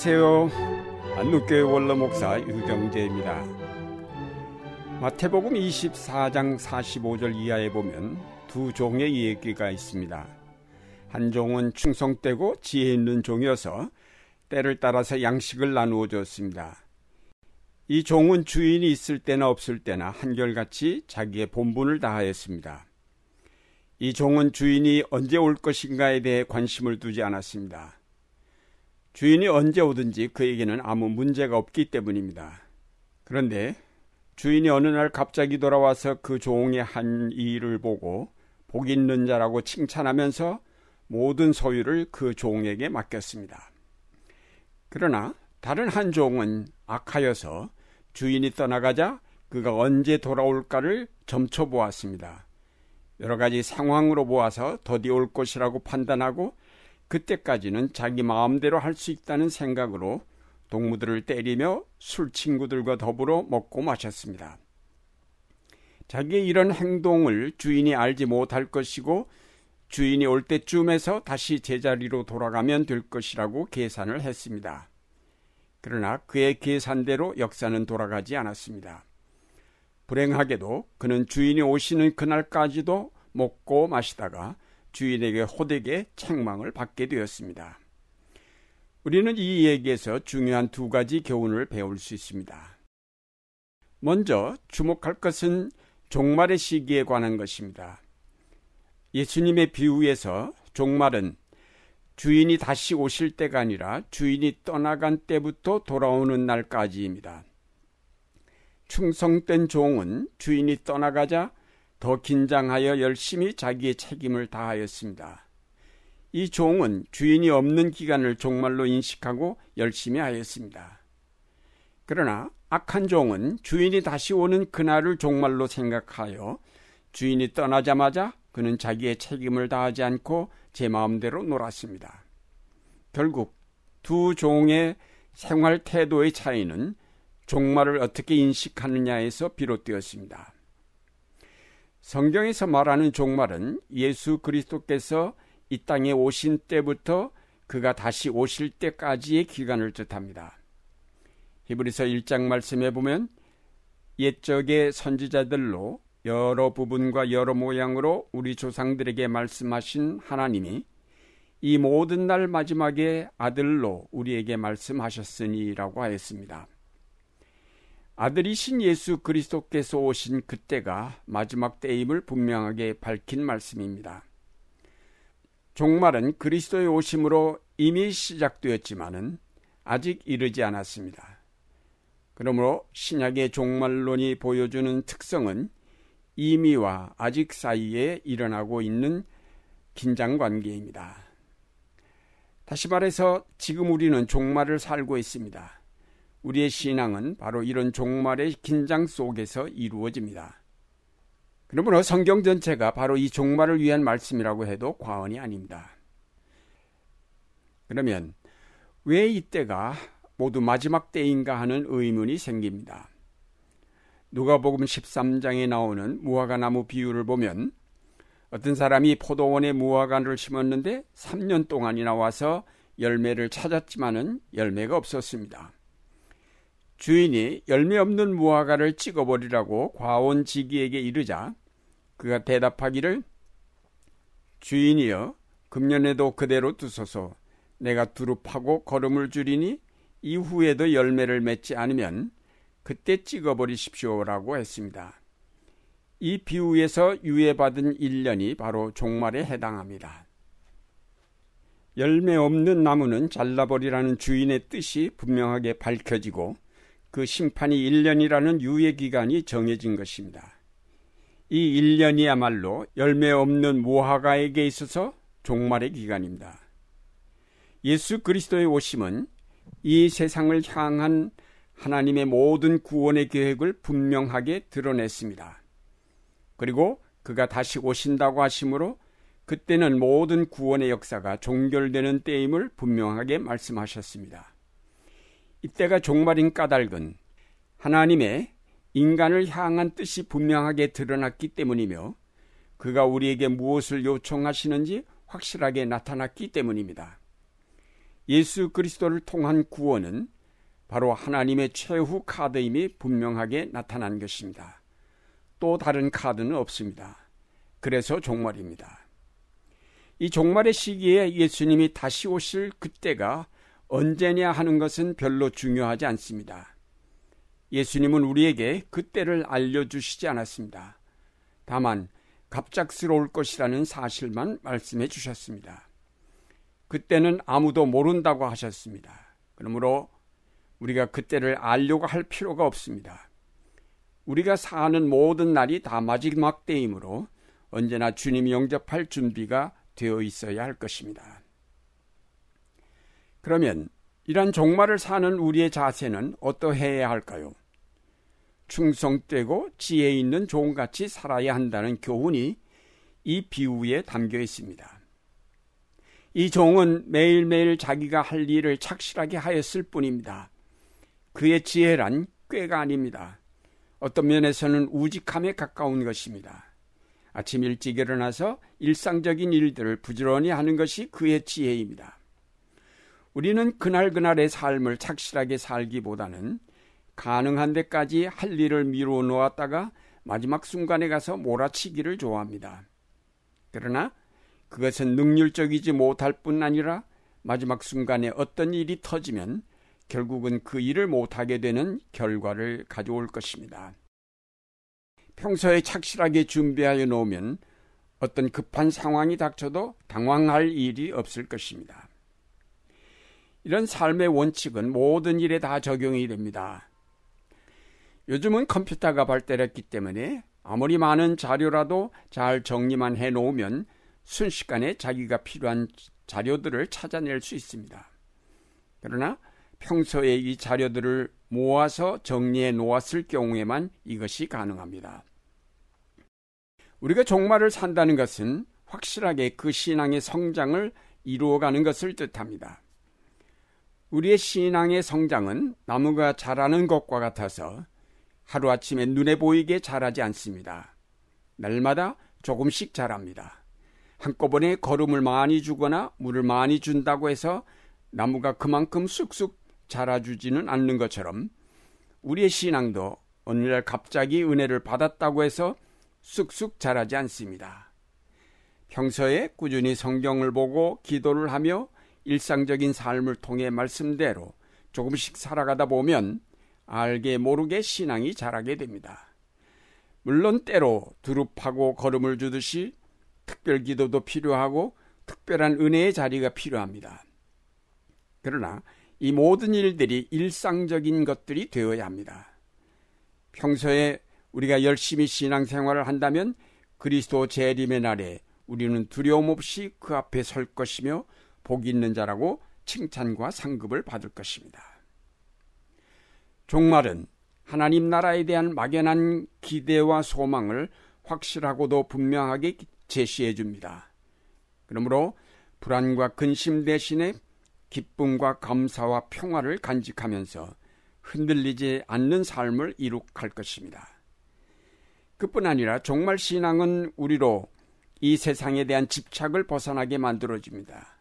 안녕하세요. 안누교회 원로 목사 유경재입니다. 마태복음 24장 45절 이하에 보면 두 종의 얘기가 있습니다. 한 종은 충성되고 지혜 있는 종이어서 때를 따라서 양식을 나누어 줬습니다. 이 종은 주인이 있을 때나 없을 때나 한결같이 자기의 본분을 다하였습니다. 이 종은 주인이 언제 올 것인가에 대해 관심을 두지 않았습니다. 주인이 언제 오든지 그에게는 아무 문제가 없기 때문입니다. 그런데 주인이 어느 날 갑자기 돌아와서 그 종의 한 일을 보고 복 있는 자라고 칭찬하면서 모든 소유를 그 종에게 맡겼습니다. 그러나 다른 한 종은 악하여서 주인이 떠나가자 그가 언제 돌아올까를 점쳐보았습니다. 여러 가지 상황으로 보아서 더디 올 것이라고 판단하고 그때까지는 자기 마음대로 할 수 있다는 생각으로 동무들을 때리며 술 친구들과 더불어 먹고 마셨습니다. 자기의 이런 행동을 주인이 알지 못할 것이고 주인이 올 때쯤에서 다시 제자리로 돌아가면 될 것이라고 계산을 했습니다. 그러나 그의 계산대로 역사는 돌아가지 않았습니다. 불행하게도 그는 주인이 오시는 그날까지도 먹고 마시다가 주인에게 호되게 책망을 받게 되었습니다. 우리는 이 얘기에서 중요한 두 가지 교훈을 배울 수 있습니다. 먼저 주목할 것은 종말의 시기에 관한 것입니다. 예수님의 비유에서 종말은 주인이 다시 오실 때가 아니라 주인이 떠나간 때부터 돌아오는 날까지입니다. 충성된 종은 주인이 떠나가자 더 긴장하여 열심히 자기의 책임을 다하였습니다. 이 종은 주인이 없는 기간을 종말로 인식하고 열심히 하였습니다. 그러나 악한 종은 주인이 다시 오는 그날을 종말로 생각하여 주인이 떠나자마자 그는 자기의 책임을 다하지 않고 제 마음대로 놀았습니다. 결국 두 종의 생활 태도의 차이는 종말을 어떻게 인식하느냐에서 비롯되었습니다. 성경에서 말하는 종말은 예수 그리스도께서 이 땅에 오신 때부터 그가 다시 오실 때까지의 기간을 뜻합니다. 히브리서 1장 말씀에 보면 옛적의 선지자들로 여러 부분과 여러 모양으로 우리 조상들에게 말씀하신 하나님이 이 모든 날 마지막에 아들로 우리에게 말씀하셨으니라고 하였습니다. 아들이신 예수 그리스도께서 오신 그때가 마지막 때임을 분명하게 밝힌 말씀입니다. 종말은 그리스도의 오심으로 이미 시작되었지만은 아직 이르지 않았습니다. 그러므로 신약의 종말론이 보여주는 특성은 이미와 아직 사이에 일어나고 있는 긴장 관계입니다. 다시 말해서 지금 우리는 종말을 살고 있습니다. 우리의 신앙은 바로 이런 종말의 긴장 속에서 이루어집니다. 그러므로 성경 전체가 바로 이 종말을 위한 말씀이라고 해도 과언이 아닙니다. 그러면 왜 이때가 모두 마지막 때인가 하는 의문이 생깁니다. 누가복음 13장에 나오는 무화과 나무 비유를 보면 어떤 사람이 포도원에 무화과를 심었는데 3년 동안이나 와서 열매를 찾았지만은 열매가 없었습니다. 주인이 열매 없는 무화과를 찍어버리라고 과원지기에게 이르자 그가 대답하기를 주인이여 금년에도 그대로 두소서 내가 두릅하고 걸음을 줄이니 이후에도 열매를 맺지 않으면 그때 찍어버리십시오라고 했습니다. 이 비유에서 유예받은 1년이 바로 종말에 해당합니다. 열매 없는 나무는 잘라버리라는 주인의 뜻이 분명하게 밝혀지고 그 심판이 1년이라는 유예 기간이 정해진 것입니다. 이 1년이야말로 열매 없는 무화과에게 있어서 종말의 기간입니다. 예수 그리스도의 오심은 이 세상을 향한 하나님의 모든 구원의 계획을 분명하게 드러냈습니다. 그리고 그가 다시 오신다고 하심으로 그때는 모든 구원의 역사가 종결되는 때임을 분명하게 말씀하셨습니다. 이때가 종말인 까닭은 하나님의 인간을 향한 뜻이 분명하게 드러났기 때문이며 그가 우리에게 무엇을 요청하시는지 확실하게 나타났기 때문입니다. 예수 그리스도를 통한 구원은 바로 하나님의 최후 카드임이 분명하게 나타난 것입니다. 또 다른 카드는 없습니다. 그래서 종말입니다. 이 종말의 시기에 예수님이 다시 오실 그때가 언제냐 하는 것은 별로 중요하지 않습니다. 예수님은 우리에게 그때를 알려주시지 않았습니다. 다만 갑작스러울 것이라는 사실만 말씀해 주셨습니다. 그때는 아무도 모른다고 하셨습니다. 그러므로 우리가 그때를 알려고 할 필요가 없습니다. 우리가 사는 모든 날이 다 마지막 때이므로 언제나 주님 영접할 준비가 되어 있어야 할 것입니다. 그러면 이런 종말을 사는 우리의 자세는 어떠해야 할까요? 충성되고 지혜 있는 종같이 살아야 한다는 교훈이 이 비유에 담겨 있습니다. 이 종은 매일매일 자기가 할 일을 착실하게 하였을 뿐입니다. 그의 지혜란 꾀가 아닙니다. 어떤 면에서는 우직함에 가까운 것입니다. 아침 일찍 일어나서 일상적인 일들을 부지런히 하는 것이 그의 지혜입니다. 우리는 그날그날의 삶을 착실하게 살기보다는 가능한 데까지 할 일을 미루어 놓았다가 마지막 순간에 가서 몰아치기를 좋아합니다. 그러나 그것은 능률적이지 못할 뿐 아니라 마지막 순간에 어떤 일이 터지면 결국은 그 일을 못하게 되는 결과를 가져올 것입니다. 평소에 착실하게 준비하여 놓으면 어떤 급한 상황이 닥쳐도 당황할 일이 없을 것입니다. 이런 삶의 원칙은 모든 일에 다 적용이 됩니다. 요즘은 컴퓨터가 발달했기 때문에 아무리 많은 자료라도 잘 정리만 해 놓으면 순식간에 자기가 필요한 자료들을 찾아낼 수 있습니다. 그러나 평소에 이 자료들을 모아서 정리해 놓았을 경우에만 이것이 가능합니다. 우리가 종말을 산다는 것은 확실하게 그 신앙의 성장을 이루어가는 것을 뜻합니다. 우리의 신앙의 성장은 나무가 자라는 것과 같아서 하루아침에 눈에 보이게 자라지 않습니다. 날마다 조금씩 자랍니다. 한꺼번에 걸음을 많이 주거나 물을 많이 준다고 해서 나무가 그만큼 쑥쑥 자라주지는 않는 것처럼 우리의 신앙도 오늘날 갑자기 은혜를 받았다고 해서 쑥쑥 자라지 않습니다. 평소에 꾸준히 성경을 보고 기도를 하며 일상적인 삶을 통해 말씀대로 조금씩 살아가다 보면 알게 모르게 신앙이 자라게 됩니다. 물론 때로 두릅하고 걸음을 주듯이 특별 기도도 필요하고 특별한 은혜의 자리가 필요합니다. 그러나 이 모든 일들이 일상적인 것들이 되어야 합니다. 평소에 우리가 열심히 신앙생활을 한다면 그리스도 재림의 날에 우리는 두려움 없이 그 앞에 설 것이며 복 있는 자라고 칭찬과 상급을 받을 것입니다. 종말은 하나님 나라에 대한 막연한 기대와 소망을 확실하고도 분명하게 제시해 줍니다. 그러므로 불안과 근심 대신에 기쁨과 감사와 평화를 간직하면서 흔들리지 않는 삶을 이룩할 것입니다. 그뿐 아니라 종말 신앙은 우리로 이 세상에 대한 집착을 벗어나게 만들어줍니다.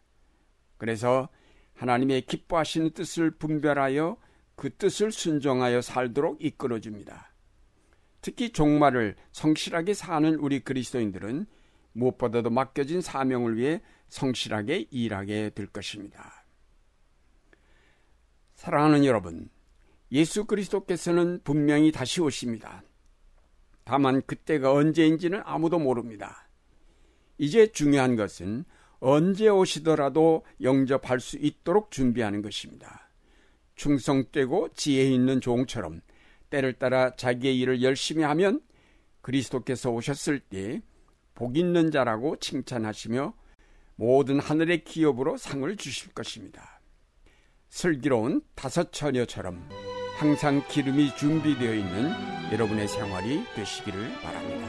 그래서 하나님의 기뻐하시는 뜻을 분별하여 그 뜻을 순종하여 살도록 이끌어 줍니다. 특히 종말을 성실하게 사는 우리 그리스도인들은 무엇보다도 맡겨진 사명을 위해 성실하게 일하게 될 것입니다. 사랑하는 여러분, 예수 그리스도께서는 분명히 다시 오십니다. 다만 그때가 언제인지는 아무도 모릅니다. 이제 중요한 것은 언제 오시더라도 영접할 수 있도록 준비하는 것입니다. 충성되고 지혜 있는 종처럼 때를 따라 자기의 일을 열심히 하면 그리스도께서 오셨을 때 복 있는 자라고 칭찬하시며 모든 하늘의 기업으로 상을 주실 것입니다. 슬기로운 다섯 처녀처럼 항상 기름이 준비되어 있는 여러분의 생활이 되시기를 바랍니다.